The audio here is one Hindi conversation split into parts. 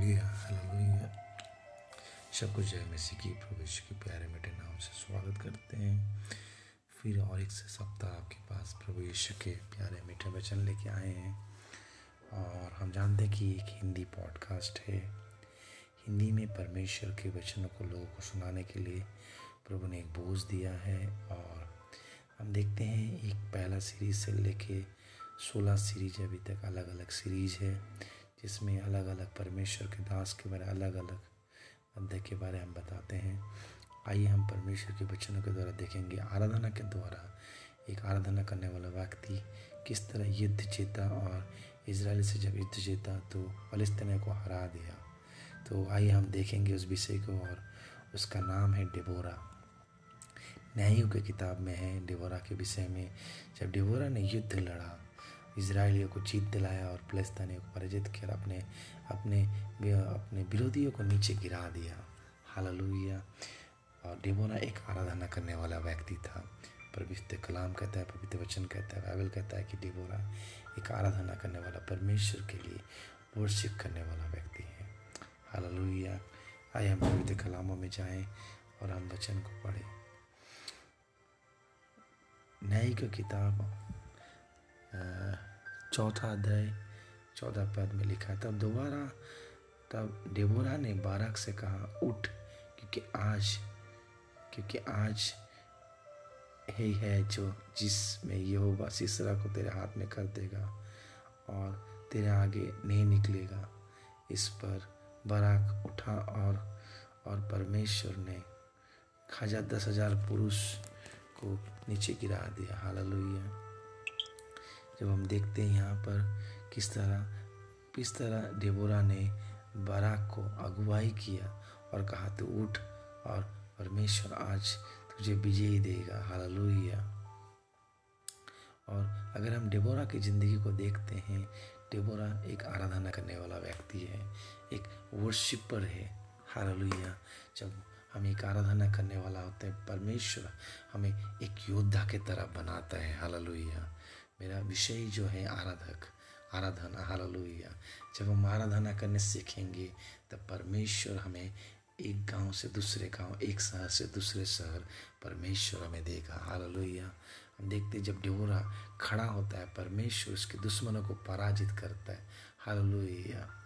हालेलुया सबको जय मसीह की प्रवेश के प्यारे मीठे नाम से स्वागत करते हैं। फिर और एक सप्ताह आपके पास प्रवेश के प्यारे मीठे वचन लेके आए हैं। और हम जानते हैं कि एक हिंदी पॉडकास्ट है। हिंदी में परमेश्वर के वचनों को लोगों को सुनाने के लिए प्रभु ने एक बोझ दिया है। और हम देखते हैं एक पहला सीरीज़ से लेके सोलह सीरीज़ अभी तक अलग अलग सीरीज़ है। जिसमें अलग अलग परमेश्वर के दास के बारे अलग अलग अध्याय के बारे हम बताते हैं। आइए हम परमेश्वर के वचनों के द्वारा देखेंगे, आराधना के द्वारा। एक आराधना करने वाला व्यक्ति किस तरह युद्ध जीता और इसराइल से जब युद्ध जीता तो फलस्तीन को हरा दिया। तो आइए हम देखेंगे उस विषय को और उसका नाम है डिबोरा। न्यायियों की किताब में है डिबोरा के विषय में। जब डिबोरा ने युद्ध लड़ा इसराइलियों को जीत दिलाया और फलस्तानियों को पराजित किया अपने अपने अपने विरोधियों को नीचे गिरा दिया। हालेलुया। और डिबोरा एक आराधना करने वाला व्यक्ति था। पवित्र कलाम कहता है, पवित्र वचन कहता है, बाइबल कहता है कि डिबोरा एक आराधना करने वाला, परमेश्वर के लिए वर्शिप करने वाला व्यक्ति है। हालेलुया। आइए हम पवित्र कलामों में जाएँ और हम वचन को पढ़ें। न्याय की किताब चौथा अध्याय, चौदह पद में लिखा तब दोबारा, तब डेबोरा ने बारक से कहा, उठ, क्योंकि आज क्योंकि आज ही है जो जिसमें होगा सीसरा को तेरे हाथ में कर देगा और तेरे आगे नहीं निकलेगा। इस पर बराक उठा और और परमेश्वर ने खजा दस हज़ार पुरुष को नीचे गिरा दिया। हालेलुया। जब हम देखते हैं यहाँ पर किस तरह किस तरह डेबोरा ने बाराक को अगुवाई किया और कहा तो उठ और परमेश्वर आज तुझे विजयी देगा। हालेलुया। और अगर हम डेबोरा की ज़िंदगी को देखते हैं डेबोरा एक आराधना करने वाला व्यक्ति है, एक वर्शिपर है। हालेलुया। जब हम एक आराधना करने वाला होते हैं, परमेश्वर हमें एक योद्धा के तरह बनाता है। हालेलुया। मेरा विषय जो है आराधक, आराधना, हालेलुया। जब हम आराधना करने सीखेंगे, तब परमेश्वर हमें एक गाँव से दूसरे गाँव, एक शहर से दूसरे शहर परमेश्वर हमें देगा। हालेलुया। हम देखते जब डिबोरा खड़ा होता है, परमेश्वर उसके दुश्मनों को पराजित करता है। हालेलुया।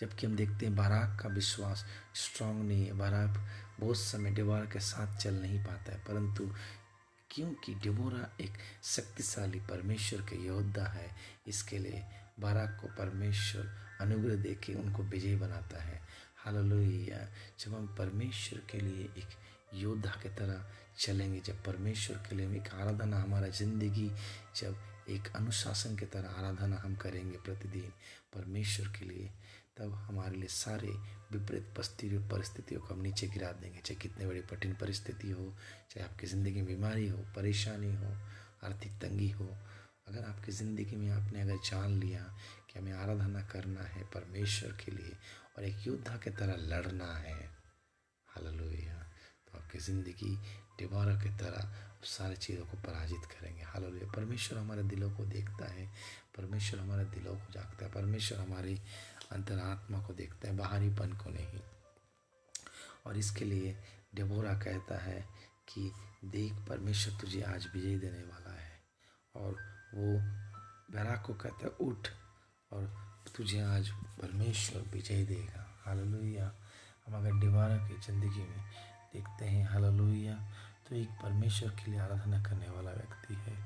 जबकि हम देखते हैं बाराक का विश्वास स्ट्रांग नहीं है, बाराक बहुत समय डिबार के साथ चल नहीं पाता है, परंतु क्योंकि डिबोरा एक शक्तिशाली परमेश्वर के योद्धा है, इसके लिए बाराक को परमेश्वर अनुग्रह दे के उनको विजयी बनाता है। हालेलुया। जब हम परमेश्वर के लिए एक योद्धा की तरह चलेंगे, जब परमेश्वर के लिए एक आराधना, हमारा ज़िंदगी, जब एक अनुशासन की तरह आराधना हम करेंगे प्रतिदिन परमेश्वर के लिए, तब हमारे लिए सारे विपरीत परिस्थितियों को हम नीचे गिरा देंगे। चाहे कितने बड़ी कठिन परिस्थिति हो, चाहे आपकी ज़िंदगी में बीमारी हो, परेशानी हो, आर्थिक तंगी हो, अगर आपकी ज़िंदगी में आपने अगर जान लिया कि हमें आराधना करना है परमेश्वर के लिए और एक योद्धा की तरह लड़ना है, हालेलुया। तो आपकी ज़िंदगी डिबारा की तरह सारी चीज़ों को पराजित करेंगे। हालेलुया। परमेश्वर हमारे दिलों को देखता है, परमेश्वर हमारे दिलों को जागता है, परमेश्वर हमारी अंतरात्मा को देखता है बाहरीपन को नहीं। और इसके लिए डेबोरा कहता है कि देख, परमेश्वर तुझे आज विजय देने वाला है। और वो बैराक को कहता है, उठ और तुझे आज परमेश्वर विजय देगा। हालेलुया। हम अगर डिबारा की ज़िंदगी में देखते हैं, हालेलुया तो एक परमेश्वर के लिए आराधना करने वाला व्यक्ति है।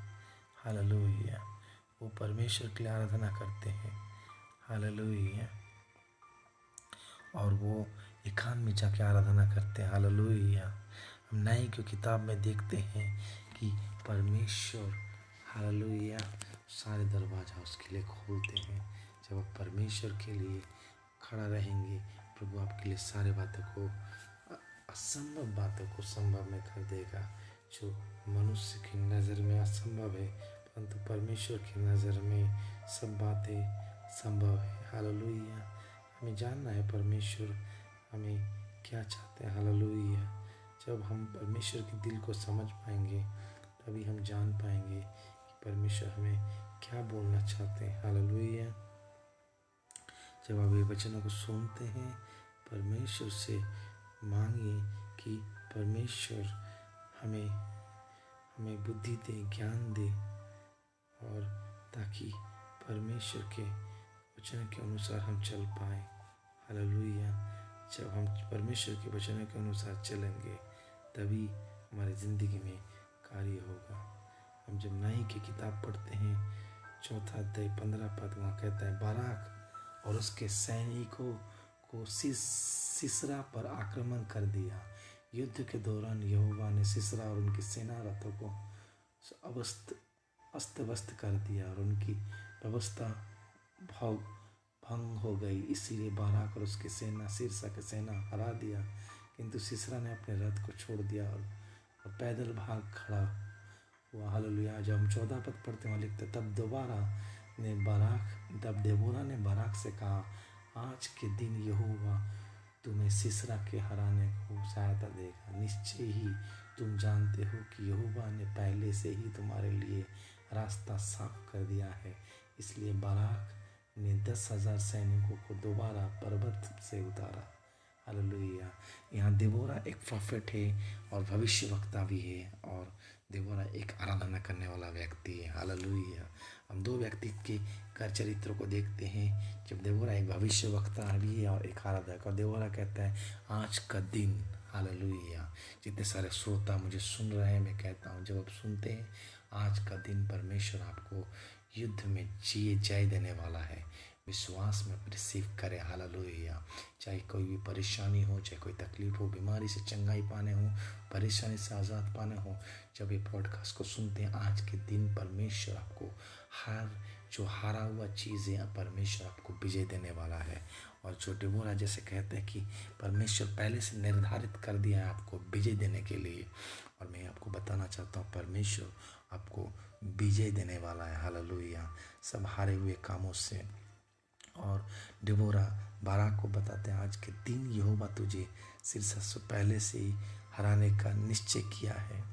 हालेलुया। वो परमेश्वर के लिए आराधना करते हैं। हालेलुया। और वो एकांत में जाके आराधना करते हैं। हालेलुया। हम नए की किताब में देखते हैं कि परमेश्वर, हालेलुया, सारे दरवाज़ा उसके लिए खोलते हैं। जब आप परमेश्वर के लिए खड़ा रहेंगे, प्रभु आपके लिए सारे बातों को, असंभव बातों को संभव में कर देगा। जो मनुष्य की नज़र में असंभव है, परंतु परमेश्वर की नज़र में सब बातें संभव है। हालेलुया। हमें जानना है परमेश्वर हमें क्या चाहते हैं। हालेलुया। जब हम परमेश्वर के दिल को समझ पाएँगे, तभी हम जान पाएँगे कि परमेश्वर हमें क्या बोलना चाहते हैं। हालेलुया। जब आप ये वचनों को सुनते हैं, परमेश्वर से मांगिए कि परमेश्वर हमें हमें बुद्धि दे, ज्ञान दे और ताकि परमेश्वर के वचन के अनुसार हम चल पाए। हालेलुया। जब हम परमेश्वर के वचनों के अनुसार चलेंगे, तभी हमारी ज़िंदगी में कार्य होगा। हम जब नाई की किताब पढ़ते हैं, चौथा अध्याय, पंद्रह पद, वहाँ कहता है, बाराक और उसके सैनिकों को सिसरा पर आक्रमण कर दिया। युद्ध के दौरान यहोवा ने सिसरा और उनकी सेना रथों को अवस्थ अस्त व्यस्त कर दिया और उनकी व्यवस्था भाव भंग हो गई। इसीलिए बाराक और उसकी सेना सिरसा की सेना हरा दिया। किंतु सिसरा ने अपने रथ को छोड़ दिया और, और पैदल भाग खड़ा हुआ। हालेलुया। जब हम चौदह पद पढ़ते वहाँ लिखते तब दोबारा ने बाराक तब देवोरा ने बाराक से कहा आज के दिन यहोवा तुम्हें सिसरा के हराने को सहायता देगा। निश्चय ही तुम जानते हो कि यहोवा ने पहले से ही तुम्हारे लिए रास्ता साफ़ कर दिया है। इसलिए बाराक ने दस हज़ार सैनिकों को दोबारा पर्वत से उतारा। हालेलुया। यहाँ देवोरा एक प्रॉफिट है और भविष्य वक्ता भी है और देवोरा एक आराधना करने वाला व्यक्ति है। हालेलुया। हम दो व्यक्ति के कर चरित्रों को देखते हैं। जब देवोरा एक भविष्य वक्ता भी है और एक आराधक, और देवोरा कहता है, आज का दिन। हालेलुया। जितने सारे श्रोता मुझे सुन रहे हैं, मैं कहता हूँ, जब आप सुनते हैं, आज का दिन परमेश्वर आपको युद्ध में जिए जय देने वाला है। विश्वास में रिसीव करे। हाल चाहे कोई भी परेशानी हो, चाहे कोई तकलीफ़ हो, बीमारी से चंगाई पाने हो, परेशानी से आज़ाद पाने हो, जब ये पॉडकास्ट को सुनते हैं, आज के दिन परमेश्वर आपको हर जो हारा हुआ चीज़ है परमेश्वर आपको विजय देने वाला है। और जो डिबोरा जैसे कहते हैं कि परमेश्वर पहले से निर्धारित कर दिया है आपको विजय देने के लिए। और मैं आपको बताना चाहता हूँ, परमेश्वर आपको विजय देने वाला है। हालेलुया। सब हारे हुए कामों से। और डिबोरा बाराक को बताते हैं, आज के दिन यहोवा तुझे शीर्षक से पहले से ही हराने का निश्चय किया है।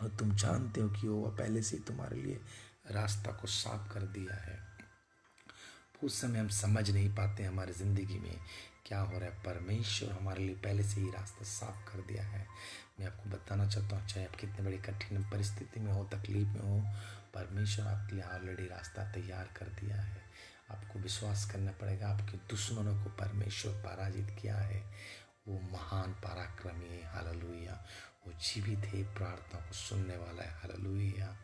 और तुम जानते हो कि वह पहले से ही तुम्हारे लिए रास्ता को साफ़ कर दिया है। उस समय हम समझ नहीं पाते हमारी ज़िंदगी में क्या हो रहा है। परमेश्वर हमारे लिए पहले से ही रास्ता साफ़ कर दिया है। मैं आपको बताना चाहता हूँ, चाहे आप कितने बड़ी कठिन परिस्थिति में हो, तकलीफ़ में हो, परमेश्वर आपके लिए ऑलरेडी रास्ता तैयार कर दिया है। आपको विश्वास करना पड़ेगा, आपके दुश्मनों को परमेश्वर पराजित किया है। वो महान पराक्रमी है, हालेलुया। वो जीवित है, प्रार्थना को सुनने वाला है, हालेलुया।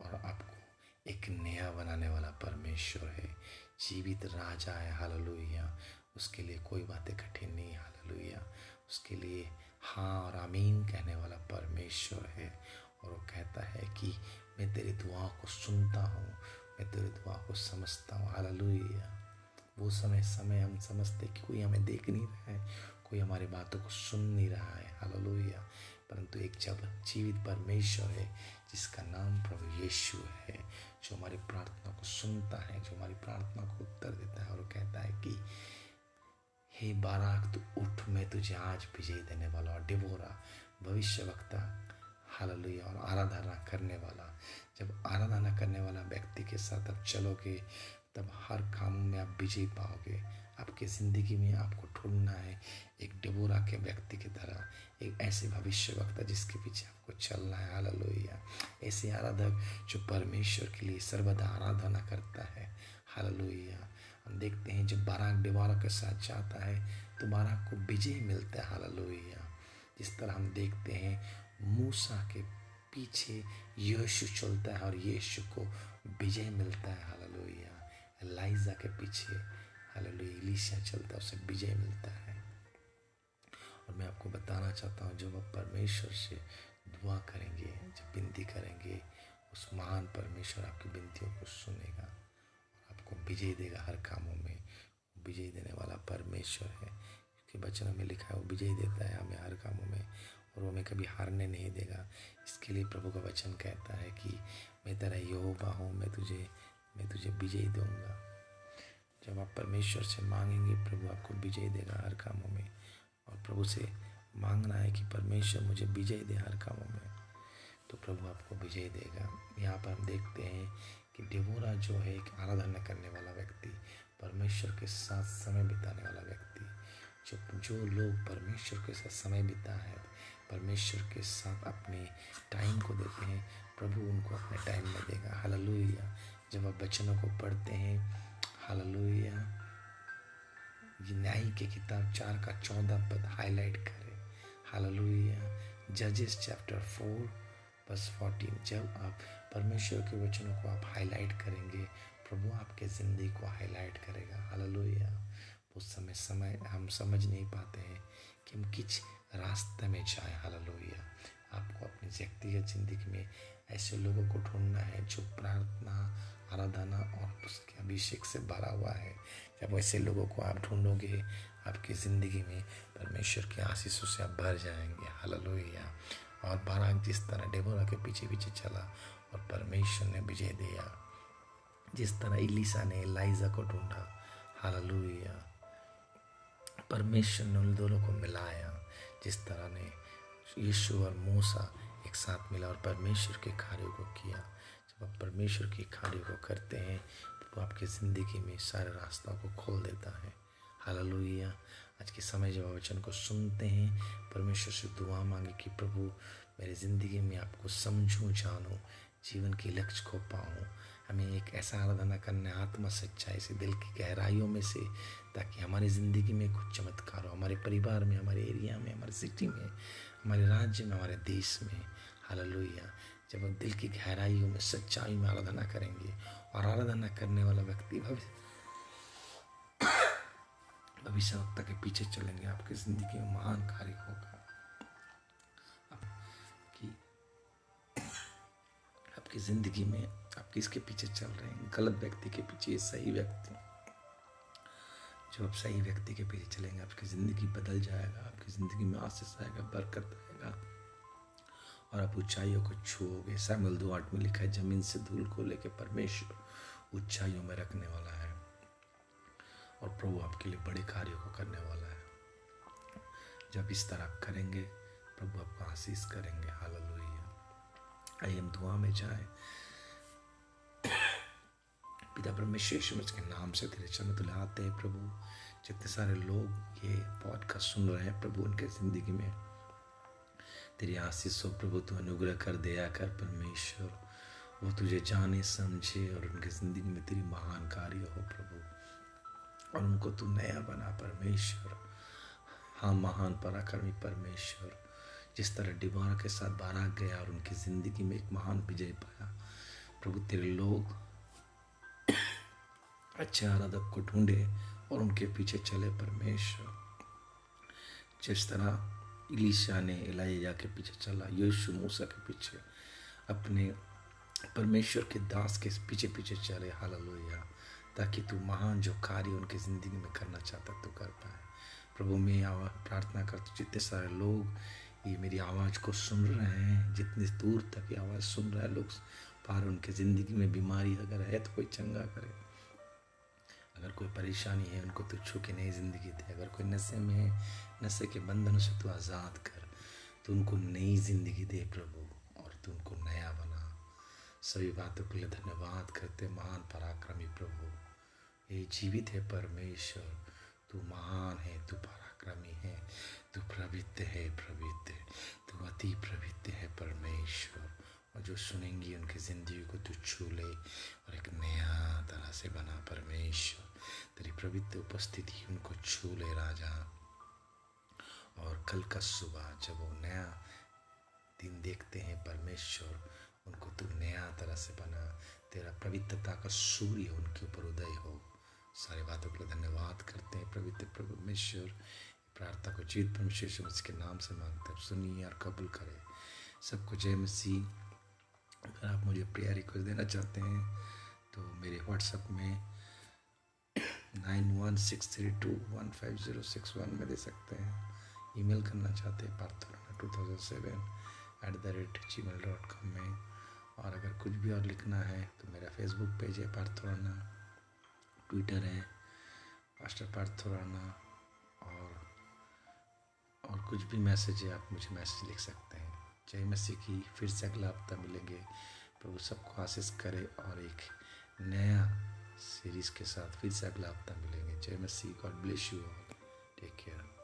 और आपको एक नया बनाने वाला परमेश्वर है। जीवित राजा है, हालेलुया। उसके लिए कोई बातें कठिन नहीं, हालेलुया। उसके लिए हाँ और आमीन कहने वाला परमेश्वर है और वो कहता है कि मैं तेरी दुआओं को सुनता हूँ, मैं तेरी दुआ को समझता हूँ, हालेलुया। वो समय समय हम समझते कि कोई हमें देख नहीं रहा है, कोई हमारी बातों को सुन नहीं रहा है, हालेलुया। परंतु एक जब जीवित परमेश्वर है, जिसका नाम प्रभु यीशु है जो हमारी प्रार्थना को सुनता है, जो हमारी प्रार्थना को उत्तर देता है और कहता है कि, हे बाराक तू उठ, मैं तुझे आज विजय देने वाला और डिबोरा भविष्य वक्ता हालेलुया, और आराधना करने वाला। जब आराधना करने वाला व्यक्ति के साथ आप चलोगे, तब हर काम में आप विजय पाओगे। आपके ज़िंदगी में आपको ढूंढना है एक डिबोरा के व्यक्ति की तरह। एक ऐसे भविष्य वक्ता जिसके पीछे आपको चलना है। हालेलुया। ऐसे आराधक जो परमेश्वर के लिए सर्वदा आराधना करता है। हालेलुया। हम देखते हैं जब बाराक डिबारा के साथ जाता है तो बाराक को विजय मिलता है। हालेलुया। जिस तरह हम देखते हैं, मूसा के पीछे यीशु चलता है और यीशु को विजय मिलता है। हालेलुया। लाइजा के पीछे, हालेलुया, इलीशा चलता है, उसे विजय मिलता है। और मैं आपको बताना चाहता हूँ, जब आप परमेश्वर से दुआ करेंगे, जब विनती करेंगे, उस महान परमेश्वर आपकी विनतियों को सुनेगा और आपको विजय देगा हर कामों में। विजय देने वाला परमेश्वर है। क्योंकि वचनों में लिखा है, वो विजय देता है हमें हर कामों में और वो हमें कभी हारने नहीं देगा। इसके लिए प्रभु का वचन कहता है कि मैं तेरा यहोवा हूँ, मैं तुझे मैं तुझे विजय दूँगा। जब आप परमेश्वर से मांगेंगे, प्रभु आपको विजय देगा हर कामों में। और प्रभु से मांगना है कि परमेश्वर मुझे विजय दे हर कामों में। तो प्रभु आपको विजय देगा। यहाँ पर हम देखते हैं कि डिबोरा जो है एक आराधना करने वाला व्यक्ति, परमेश्वर के साथ समय बिताने वाला व्यक्ति, जो जो लोग परमेश्वर के साथ समय बिता है, परमेश्वर के साथ अपने टाइम को देते हैं, प्रभु उनको अपने टाइम में देगा। हालेलुया जब आप बचनों को पढ़ते हैं ये न्याय की किताब चार का चौदह पद हाईलाइट करें। हालेलुया जजेस चैप्टर फोर बस फोर्टीन जब आप परमेश्वर के वचनों को आप हाईलाइट करेंगे, प्रभु आपके ज़िंदगी को हाईलाइट करेगा। हालेलुया उस समय समय हम समझ नहीं पाते हैं कि हम किस रास्ते में जाए। हालेलुया आपको अपनी व्यक्तिगत ज़िंदगी में ऐसे लोगों को ढूंढना है जो प्रार्थना, आराधना और उसके अभिषेक से भरा हुआ है। जब ऐसे लोगों को आप ढूंढोगे आपकी ज़िंदगी में, परमेश्वर के आशीषों से आप भर जाएँगे। हालेलुया। और बाराक जिस तरह डेबोरा के पीछे पीछे चला और परमेश्वर ने विजय दिया, जिस तरह इलीसा ने लाइजा को ढूंढा, हालेलुया। परमेश्वर ने उन दोनों को मिलाया, जिस तरह ने यीशु और मूसा एक साथ मिला और परमेश्वर के कार्यों को किया। जब आप परमेश्वर के कार्यों को करते हैं तो आपकी ज़िंदगी में सारे रास्तों को खोल देता है। हालेलुया। आज के समय जब वचन को सुनते हैं, परमेश्वर से दुआ मांगे कि प्रभु, मेरी ज़िंदगी में आपको समझूं, जानूं, जीवन के लक्ष्य को पाऊँ। हमें एक ऐसा आराधना करना आत्मा सच्चाई से, दिल की गहराइयों में से, ताकि हमारी ज़िंदगी में कुछ चमत्कार हो, हमारे परिवार में, हमारे एरिया में, हमारे सिटी में, हमारे राज्य में, हमारे देश में। हालेलुया। जब हम दिल की गहराइयों में, सच्चाई में आराधना करेंगे और आराधना करने वाला व्यक्ति भविष्य भविष्यवक्ता के पीछे चलेंगे। आपकी ज़िंदगी में महान कार्य होगा। कि आपकी ज़िंदगी में आप किसके पीछे चल रहे हैं? गलत व्यक्ति के पीछे सही व्यक्ति? जो आप सही व्यक्ति के पीछे चलेंगे, आपकी ज़िंदगी बदल जाएगा। आपकी ज़िंदगी में आशीष आएगा, बरकत आएगा। और आप ऊंचाइयों को छुओगे। सैमुअल दो आठ में लिखा है, ज़मीन से धूल को लेके परमेश्वर ऊंचाइयों में रखने वाला है और प्रभु आपके लिए बड़े कार्यों को करने वाला है। जब इस तरह करेंगे, प्रभु आपको आशीष करेंगे। हालेलुया। आइए हम दुआ में जाए। पिता परमेश्वर, यीशु के नाम से तेरे चरण तुले आते हैं प्रभु। जितने सारे लोग ये पॉडकास्ट सुन रहे हैं, प्रभु, उनके ज़िंदगी में तेरी आशीष प्रभु तू अनुग्रह कर, दया कर, परमेश्वर। वो तुझे जाने, समझे और उनकी ज़िंदगी में तेरी महान कार्य हो प्रभु। और उनको तू नया बना, परमेश्वर। हाँ महान पराक्रमी परमेश्वर, जिस तरह डिबार के साथ बारात गया और उनकी ज़िंदगी में एक महान विजय पाया। प्रभु, तेरे लोग अच्छे आराधक को ढूंढे और उनके पीछे चले, परमेश्वर। जिस तरह इलीशा ने इलाइया के पीछे चला यीशु मूसा के पीछे अपने परमेश्वर के दास के पीछे पीछे चले हालेलुया ताकि तू महान जो कार्य उनकी ज़िंदगी में करना चाहता तू कर पाए प्रभु मैं प्रार्थना करता जितने सारे लोग ये मेरी आवाज़ को सुन रहे हैं जितनी दूर तक ये आवाज़ सुन रहे हैं लोग पार उनके ज़िंदगी में बीमारी अगर है तो कोई चंगा करे अगर कोई परेशानी है, उनको तू छू के नई ज़िंदगी दे। अगर कोई नशे में है, नशे के बंधनों से तू आज़ाद कर। तो उनको नई ज़िंदगी दे प्रभु, और तू उनको नया बना। सभी बातों के लिए धन्यवाद करते महान पराक्रमी प्रभु। ये जीवित है परमेश्वर। तू महान है, तू पराक्रमी है। तू प्रवित्त है प्रवित्त तू अति प्रवित्त है परमेश्वर। और जो सुनेंगी उनकी ज़िंदगी को तू छू ले और एक नया तरह से बना परमेश्वर। तेरी प्रवित्त उपस्थिति उनको छू ले राजा। और कल का सुबह जब वो नया दिन देखते हैं, परमेश्वर उनको तू नया तरह से बना। तेरा पवित्रता का सूर्य उनके ऊपर उदय हो। सारी बातों के लिए धन्यवाद करते हैं पवित्र परमेश्वर। प्रार्थना को जीत परमेश्वर उसके नाम से मांगते हैं। सुनिए और कबूल करें। सबको जय मसीह। अगर आप मुझे प्रेयर रिक्वेस्ट देना चाहते हैं तो मेरे व्हाट्सएप में nine one six three two one five zero six one में दे सकते हैं। ईमेल करना चाहते हैं Parthorana two thousand seven at the rate G mail dot com में। और अगर कुछ भी और लिखना है तो मेरा फेसबुक पेज है पार्थोराना ट्विटर है पास्टर पार्थोराना और और कुछ भी मैसेज है, आप मुझे मैसेज लिख सकते हैं। जय मसीह की, फिर से अगला हफ़्ता मिलेंगे। प्रभु सबको आशीष करे और एक नया सीरीज़ के साथ फिर से अगला हफ़्ता मिलेंगे। जय मसीह God bless you all take care